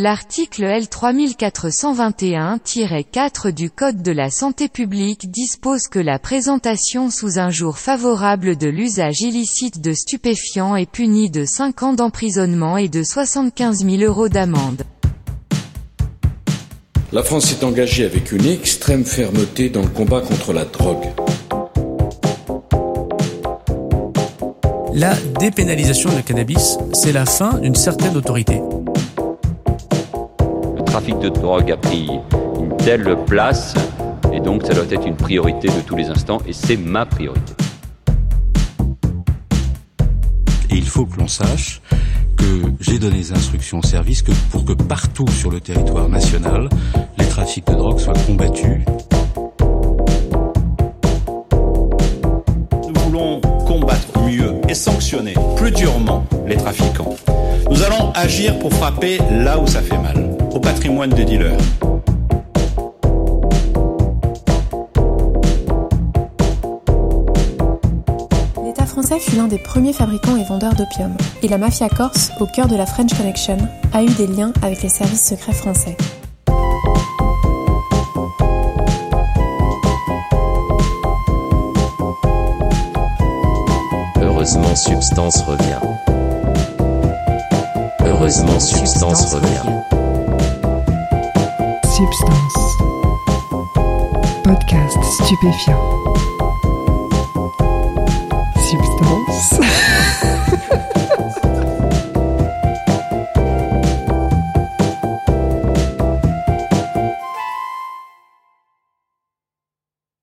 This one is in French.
L'article L3421-4 du Code de la santé publique dispose que la présentation sous un jour favorable de l'usage illicite de stupéfiants est punie de 5 ans d'emprisonnement et de 75 000 euros d'amende. La France s'est engagée avec une extrême fermeté dans le combat contre la drogue. La dépénalisation de cannabis, c'est la fin d'une certaine autorité trafic de drogue a pris une telle place, et donc ça doit être une priorité de tous les instants, et c'est ma priorité. Et il faut que l'on sache que j'ai donné des instructions au service que pour que partout sur le territoire national, les trafics de drogue soient combattus. Nous voulons combattre mieux et sanctionner plus durement les trafiquants. Nous allons agir pour frapper là où ça fait mal au patrimoine des dealers. L'État français fut l'un des premiers fabricants et vendeurs d'opium, et la mafia corse, au cœur de la French Connection, a eu des liens avec les services secrets français. Heureusement Substance revient. Heureusement Substance revient. Substance. Podcast stupéfiant. Substance.